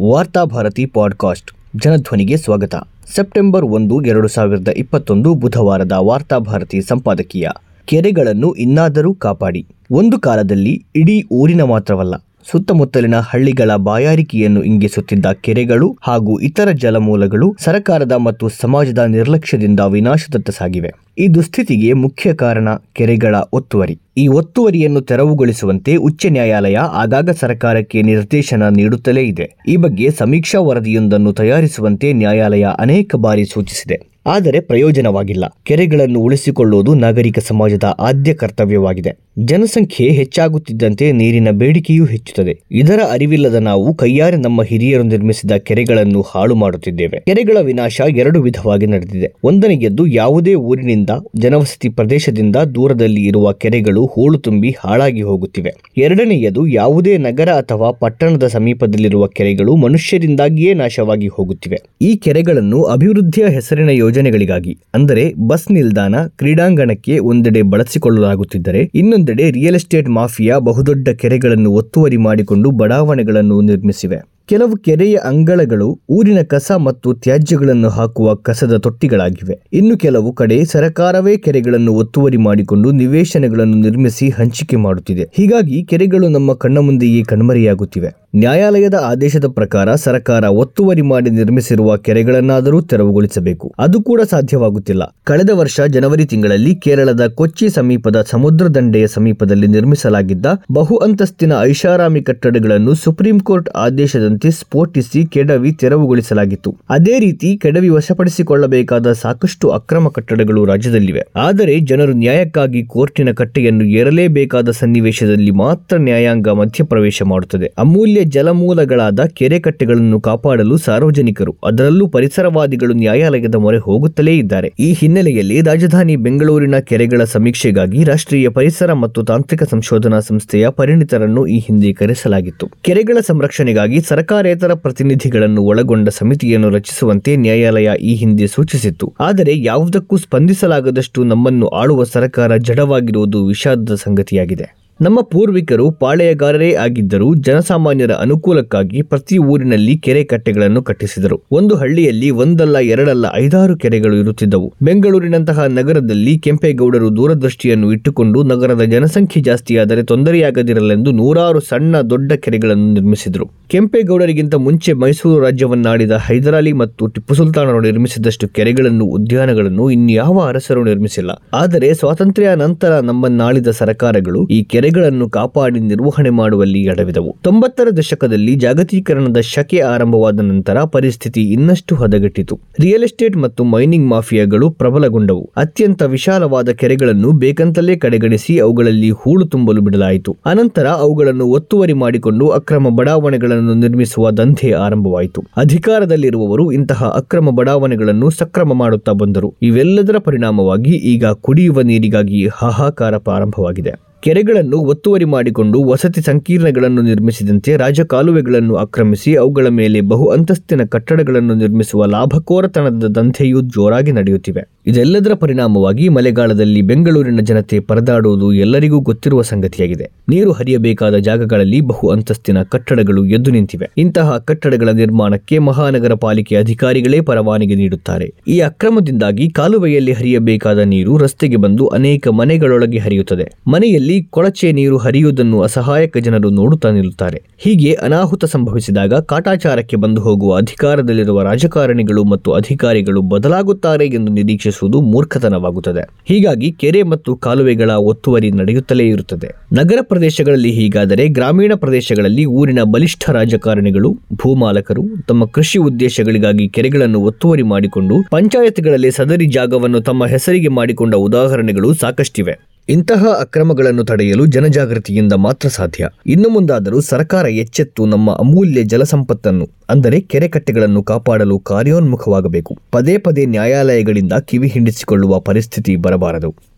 Varthabharati podcast ಜನಧ್ವನಿಗೆ ಸ್ವಾಗತ. September ಒಂದು, ಎರಡು ಸಾವಿರದ ಇಪ್ಪತ್ತೊಂದು ಬುಧವಾರದ ವಾರ್ತಾಭಾರತಿ ಸಂಪಾದಕೀಯ. ಕೆರೆಗಳನ್ನು ಇನ್ನಾದರೂ ಕಾಪಾಡಿ. ಒಂದು ಕಾಲದಲ್ಲಿ ಇಡೀ ಊರಿನ ಮಾತ್ರವಲ್ಲ ಸುತ್ತಮುತ್ತಲಿನ ಹಳ್ಳಿಗಳ ಬಾಯಾರಿಕೆಯನ್ನು ಇಂಗಿಸುತ್ತಿದ್ದ ಕೆರೆಗಳು ಹಾಗೂ ಇತರ ಜಲಮೂಲಗಳು ಸರಕಾರದ ಮತ್ತು ಸಮಾಜದ ನಿರ್ಲಕ್ಷ್ಯದಿಂದ ವಿನಾಶದತ್ತ ಸಾಗಿವೆ. ಈ ದುಸ್ಥಿತಿಗೆ ಮುಖ್ಯ ಕಾರಣ ಕೆರೆಗಳ ಒತ್ತುವರಿ. ಈ ಒತ್ತುವರಿಯನ್ನು ತೆರವುಗೊಳಿಸುವಂತೆ ಉಚ್ಚ ನ್ಯಾಯಾಲಯ ಆಗಾಗ ಸರ್ಕಾರಕ್ಕೆ ನಿರ್ದೇಶನ ನೀಡುತ್ತಲೇ ಇದೆ. ಈ ಬಗ್ಗೆ ಸಮೀಕ್ಷಾ ವರದಿಯೊಂದನ್ನು ತಯಾರಿಸುವಂತೆ ನ್ಯಾಯಾಲಯ ಅನೇಕ ಬಾರಿ ಸೂಚಿಸಿದೆ. ಆದರೆ ಪ್ರಯೋಜನವಾಗಿಲ್ಲ. ಕೆರೆಗಳನ್ನು ಉಳಿಸಿಕೊಳ್ಳುವುದು ನಾಗರಿಕ ಸಮಾಜದ ಆದ್ಯ ಕರ್ತವ್ಯವಾಗಿದೆ. ಜನಸಂಖ್ಯೆ ಹೆಚ್ಚಾಗುತ್ತಿದ್ದಂತೆ ನೀರಿನ ಬೇಡಿಕೆಯೂ ಹೆಚ್ಚುತ್ತದೆ. ಇದರ ಅರಿವಿಲ್ಲದ ನಾವು ಕೈಯಾರೆ ನಮ್ಮ ಹಿರಿಯರು ನಿರ್ಮಿಸಿದ ಕೆರೆಗಳನ್ನು ಹಾಳು ಮಾಡುತ್ತಿದ್ದೇವೆ. ಕೆರೆಗಳ ವಿನಾಶ ಎರಡು ವಿಧವಾಗಿ ನಡೆದಿದೆ. ಒಂದನೆಯದ್ದು ಯಾವುದೇ ಊರಿನಿಂದ, ಜನವಸತಿ ಪ್ರದೇಶದಿಂದ ದೂರದಲ್ಲಿ ಇರುವ ಕೆರೆಗಳು ಹೂಳು ತುಂಬಿ ಹಾಳಾಗಿ ಹೋಗುತ್ತಿವೆ. ಎರಡನೆಯದು ಯಾವುದೇ ನಗರ ಅಥವಾ ಪಟ್ಟಣದ ಸಮೀಪದಲ್ಲಿರುವ ಕೆರೆಗಳು ಮನುಷ್ಯರಿಂದಾಗಿಯೇ ನಾಶವಾಗಿ ಹೋಗುತ್ತಿವೆ. ಈ ಕೆರೆಗಳನ್ನು ಅಭಿವೃದ್ಧಿಯ ಹೆಸರಿನ ಯೋಜನೆಗಳಿಗಾಗಿ. ಅಂದರೆ ಬಸ್ ನಿಲ್ದಾಣ ಕ್ರೀಡಾಂಗಣಕ್ಕೆ ಒಂದೆಡೆ ಬಳಸಿಕೊಳ್ಳಲಾಗುತ್ತಿದ್ದರೆ, ಇನ್ನೊಂದೆಡೆ ರಿಯಲ್ ಎಸ್ಟೇಟ್ ಮಾಫಿಯಾ ಬಹುದೊಡ್ಡ ಕೆರೆಗಳನ್ನು ಒತ್ತುವರಿ ಮಾಡಿಕೊಂಡು ಬಡಾವಣೆಗಳನ್ನು ನಿರ್ಮಿಸಿವೆ. ಕೆಲವು ಕೆರೆಯ ಅಂಗಳಗಳು ಊರಿನ ಕಸ ಮತ್ತು ತ್ಯಾಜ್ಯಗಳನ್ನು ಹಾಕುವ ಕಸದ ತೊಟ್ಟಿಗಳಾಗಿವೆ. ಇನ್ನು ಕೆಲವು ಕಡೆ ಸರಕಾರವೇ ಕೆರೆಗಳನ್ನು ಒತ್ತುವರಿ ಮಾಡಿಕೊಂಡು ನಿವೇಶನಗಳನ್ನು ನಿರ್ಮಿಸಿ ಹಂಚಿಕೆ ಮಾಡುತ್ತಿದೆ. ಹೀಗಾಗಿ ಕೆರೆಗಳು ನಮ್ಮ ಕಣ್ಣ ಮುಂದೆಯೇ ಕಣ್ಮರೆಯಾಗುತ್ತಿವೆ. ನ್ಯಾಯಾಲಯದ ಆದೇಶದ ಪ್ರಕಾರ ಸರ್ಕಾರ ಒತ್ತುವರಿ ಮಾಡಿ ನಿರ್ಮಿಸಿರುವ ಕೆರೆಗಳನ್ನಾದರೂ ತೆರವುಗೊಳಿಸಬೇಕು. ಅದು ಕೂಡ ಸಾಧ್ಯವಾಗುತ್ತಿಲ್ಲ. ಕಳೆದ ವರ್ಷ ಜನವರಿ ತಿಂಗಳಲ್ಲಿ ಕೇರಳದ ಕೊಚ್ಚಿ ಸಮೀಪದ ಸಮುದ್ರ ದಂಡೆಯ ಸಮೀಪದಲ್ಲಿ ನಿರ್ಮಿಸಲಾಗಿದ್ದ ಬಹು ಅಂತಸ್ತಿನ ಐಷಾರಾಮಿ ಕಟ್ಟಡಗಳನ್ನು ಸುಪ್ರೀಂ ಕೋರ್ಟ್ ಆದೇಶದಂತೆ ಸ್ಫೋಟಿಸಿ ಕೆಡವಿ ತೆರವುಗೊಳಿಸಲಾಗಿತ್ತು. ಅದೇ ರೀತಿ ಕೆಡವಿ ವಶಪಡಿಸಿಕೊಳ್ಳಬೇಕಾದ ಸಾಕಷ್ಟು ಅಕ್ರಮ ಕಟ್ಟಡಗಳು ರಾಜ್ಯದಲ್ಲಿವೆ. ಆದರೆ ಜನರು ನ್ಯಾಯಕ್ಕಾಗಿ ಕೋರ್ಟಿನ ಕಟ್ಟೆಯನ್ನು ಏರಲೇಬೇಕಾದ ಸನ್ನಿವೇಶದಲ್ಲಿ ಮಾತ್ರ ನ್ಯಾಯಾಂಗ ಮಧ್ಯಪ್ರವೇಶ ಮಾಡುತ್ತದೆ. ಅಮೂಲ್ಯ ಜಲಮೂಲಗಳಾದ ಕೆರೆಕಟ್ಟೆಗಳನ್ನು ಕಾಪಾಡಲು ಸಾರ್ವಜನಿಕರು, ಅದರಲ್ಲೂ ಪರಿಸರವಾದಿಗಳು ನ್ಯಾಯಾಲಯದ ಮೊರೆ ಹೋಗುತ್ತಲೇ ಇದ್ದಾರೆ. ಈ ಹಿನ್ನೆಲೆಯಲ್ಲಿ ರಾಜಧಾನಿ ಬೆಂಗಳೂರಿನ ಕೆರೆಗಳ ಸಮೀಕ್ಷೆಗಾಗಿ ರಾಷ್ಟ್ರೀಯ ಪರಿಸರ ಮತ್ತು ತಾಂತ್ರಿಕ ಸಂಶೋಧನಾ ಸಂಸ್ಥೆಯ ಪರಿಣಿತರನ್ನು ಈ ಹಿಂದೆ ಕರೆಸಲಾಗಿತ್ತು ಕೆರೆಗಳ ಸಂರಕ್ಷಣೆಗಾಗಿ ಸರ್ಕಾರೇತರ ಪ್ರತಿನಿಧಿಗಳನ್ನು ಒಳಗೊಂಡ ಸಮಿತಿಯನ್ನು ರಚಿಸುವಂತೆ ನ್ಯಾಯಾಲಯ ಈ ಹಿಂದೆ ಸೂಚಿಸಿತ್ತು. ಆದರೆ ಯಾವುದಕ್ಕೂ ಸ್ಪಂದಿಸಲಾಗದಷ್ಟು ನಮ್ಮನ್ನು ಆಳುವ ಸರ್ಕಾರ ಜಡವಾಗಿರುವುದು ವಿಷಾದದ ಸಂಗತಿಯಾಗಿದೆ. ನಮ್ಮ ಪೂರ್ವಿಕರು ಪಾಳೆಯಗಾರರೇ ಆಗಿದ್ದರೂ ಜನಸಾಮಾನ್ಯರ ಅನುಕೂಲಕ್ಕಾಗಿ ಪ್ರತಿ ಊರಿನಲ್ಲಿ ಕೆರೆ ಕಟ್ಟೆಗಳನ್ನು ಕಟ್ಟಿಸಿದರು. ಒಂದು ಹಳ್ಳಿಯಲ್ಲಿ ಒಂದಲ್ಲ ಎರಡಲ್ಲ ಐದಾರು ಕೆರೆಗಳು ಇರುತ್ತಿದ್ದವು. ಬೆಂಗಳೂರಿನಂತಹ ನಗರದಲ್ಲಿ ಕೆಂಪೇಗೌಡರು ದೂರದೃಷ್ಟಿಯನ್ನು ಇಟ್ಟುಕೊಂಡು ನಗರದ ಜನಸಂಖ್ಯೆ ಜಾಸ್ತಿಯಾದರೆ ತೊಂದರೆಯಾಗದಿರಲೆಂದು ನೂರಾರು ಸಣ್ಣ ದೊಡ್ಡ ಕೆರೆಗಳನ್ನು ನಿರ್ಮಿಸಿದರು. ಕೆಂಪೇಗೌಡರಿಗಿಂತ ಮುಂಚೆ ಮೈಸೂರು ರಾಜ್ಯವನ್ನಾಡಿದ ಹೈದರಾಲಿ ಮತ್ತು ಟಿಪ್ಪು ಸುಲ್ತಾನರು ನಿರ್ಮಿಸಿದಷ್ಟು ಕೆರೆಗಳನ್ನು, ಉದ್ಯಾನಗಳನ್ನು ಇನ್ಯಾವ ಅರಸರು ನಿರ್ಮಿಸಿಲ್ಲ. ಆದರೆ ಸ್ವಾತಂತ್ರ್ಯ ನಂತರ ನಮ್ಮನ್ನಾಳಿದ ಸರ್ಕಾರಗಳು ಈ ಕೆರೆಗಳನ್ನು ಕಾಪಾಡಿ ನಿರ್ವಹಣೆ ಮಾಡುವಲ್ಲಿ ಎಡವಿದವು. ತೊಂಬತ್ತರ ದಶಕದಲ್ಲಿ ಜಾಗತೀಕರಣದ ಶಕೆ ಆರಂಭವಾದ ನಂತರ ಪರಿಸ್ಥಿತಿ ಇನ್ನಷ್ಟು ಹದಗೆಟ್ಟಿತು. ರಿಯಲ್ ಎಸ್ಟೇಟ್ ಮತ್ತು ಮೈನಿಂಗ್ ಮಾಫಿಯಾಗಳು ಪ್ರಬಲಗೊಂಡವು. ಅತ್ಯಂತ ವಿಶಾಲವಾದ ಕೆರೆಗಳನ್ನು ಬೇಕಂತಲೇ ಕಡೆಗಣಿಸಿ ಅವುಗಳಲ್ಲಿ ಹೂಳು ತುಂಬಲು ಬಿಡಲಾಯಿತು. ಅನಂತರ ಅವುಗಳನ್ನು ಒತ್ತುವರಿ ಮಾಡಿಕೊಂಡು ಅಕ್ರಮ ಬಡಾವಣೆಗಳನ್ನು ನಿರ್ಮಿಸುವ ದಂಧೆ ಆರಂಭವಾಯಿತು. ಅಧಿಕಾರದಲ್ಲಿರುವವರು ಇಂತಹ ಅಕ್ರಮ ಬಡಾವಣೆಗಳನ್ನು ಸಕ್ರಮ ಮಾಡುತ್ತಾ ಬಂದರು. ಇವೆಲ್ಲದರ ಪರಿಣಾಮವಾಗಿ ಈಗ ಕುಡಿಯುವ ನೀರಿಗಾಗಿ ಹಾಹಾಕಾರ ಪ್ರಾರಂಭವಾಗಿದೆ. ಕೆರೆಗಳನ್ನು ಒತ್ತುವರಿ ಮಾಡಿಕೊಂಡು ವಸತಿ ಸಂಕೀರ್ಣಗಳನ್ನು ನಿರ್ಮಿಸಿದಂತೆ ರಾಜಕಾಲುವೆಗಳನ್ನು ಆಕ್ರಮಿಸಿ ಅವುಗಳ ಮೇಲೆ ಬಹು ಅಂತಸ್ತಿನ ಕಟ್ಟಡಗಳನ್ನು ನಿರ್ಮಿಸುವ ಲಾಭಕೋರತನದ ದಂಧೆಯೂ ಜೋರಾಗಿ ನಡೆಯುತ್ತಿವೆ. ಇದೆಲ್ಲದರ ಪರಿಣಾಮವಾಗಿ ಮಳೆಗಾಲದಲ್ಲಿ ಬೆಂಗಳೂರಿನ ಜನತೆ ಪರದಾಡುವುದು ಎಲ್ಲರಿಗೂ ಗೊತ್ತಿರುವ ಸಂಗತಿಯಾಗಿದೆ. ನೀರು ಹರಿಯಬೇಕಾದ ಜಾಗಗಳಲ್ಲಿ ಬಹು ಅಂತಸ್ತಿನ ಕಟ್ಟಡಗಳು ಎದ್ದು ನಿಂತಿವೆ. ಇಂತಹ ಕಟ್ಟಡಗಳ ನಿರ್ಮಾಣಕ್ಕೆ ಮಹಾನಗರ ಪಾಲಿಕೆ ಅಧಿಕಾರಿಗಳೇ ಪರವಾನಗಿ ನೀಡುತ್ತಾರೆ. ಈ ಅಕ್ರಮದಿಂದಾಗಿ ಕಾಲುವೆಯಲ್ಲಿ ಹರಿಯಬೇಕಾದ ನೀರು ರಸ್ತೆಗೆ ಬಂದು ಅನೇಕ ಮನೆಗಳೊಳಗೆ ಹರಿಯುತ್ತದೆ. ಮನೆಯಲ್ಲಿ ಕೊಳಚೆ ನೀರು ಹರಿಯುವುದನ್ನು ಅಸಹಾಯಕ ಜನರು ನೋಡುತ್ತಾ ನಿಲ್ಲುತ್ತಾರೆ. ಹೀಗೆ ಅನಾಹುತ ಸಂಭವಿಸಿದಾಗ ಕಾಟಾಚಾರಕ್ಕೆ ಬಂದು ಹೋಗುವ ಅಧಿಕಾರದಲ್ಲಿರುವ ರಾಜಕಾರಣಿಗಳು ಮತ್ತು ಅಧಿಕಾರಿಗಳು ಬದಲಾಗುತ್ತಾರೆ ಎಂದು ನಿರೀಕ್ಷಿಸುವುದು ಮೂರ್ಖತನವಾಗುತ್ತದೆ. ಹೀಗಾಗಿ ಕೆರೆ ಮತ್ತು ಕಾಲುವೆಗಳ ಒತ್ತುವರಿ ನಡೆಯುತ್ತಲೇ ಇರುತ್ತದೆ. ನಗರ ಪ್ರದೇಶಗಳಲ್ಲಿ ಹೀಗಾದರೆ ಗ್ರಾಮೀಣ ಪ್ರದೇಶಗಳಲ್ಲಿ ಊರಿನ ಬಲಿಷ್ಠ ರಾಜಕಾರಣಿಗಳು, ಭೂಮಾಲಕರು ತಮ್ಮ ಕೃಷಿ ಉದ್ದೇಶಗಳಿಗಾಗಿ ಕೆರೆಗಳನ್ನು ಒತ್ತುವರಿ ಮಾಡಿಕೊಂಡು, ಪಂಚಾಯತ್ಗಳಲ್ಲಿ ಸದರಿ ಜಾಗವನ್ನು ತಮ್ಮ ಹೆಸರಿಗೆ ಮಾಡಿಕೊಂಡ ಉದಾಹರಣೆಗಳು ಸಾಕಷ್ಟಿವೆ. ಇಂತಹ ಅಕ್ರಮಗಳನ್ನು ತಡೆಯಲು ಜನಜಾಗೃತಿಯಿಂದ ಮಾತ್ರ ಸಾಧ್ಯ. ಇನ್ನು ಮುಂದಾದರೂ ಸರ್ಕಾರ ಎಚ್ಚೆತ್ತು ನಮ್ಮ ಅಮೂಲ್ಯ ಜಲಸಂಪತ್ತನ್ನು ಅಂದರೆ ಕೆರೆಕಟ್ಟೆಗಳನ್ನು ಕಾಪಾಡಲು ಕಾರ್ಯೋನ್ಮುಖವಾಗಬೇಕು. ಪದೇ ಪದೇ ನ್ಯಾಯಾಲಯಗಳಿಂದ ಕಿವಿ ಹಿಂಡಿಸಿಕೊಳ್ಳುವ ಪರಿಸ್ಥಿತಿ ಬರಬಾರದು.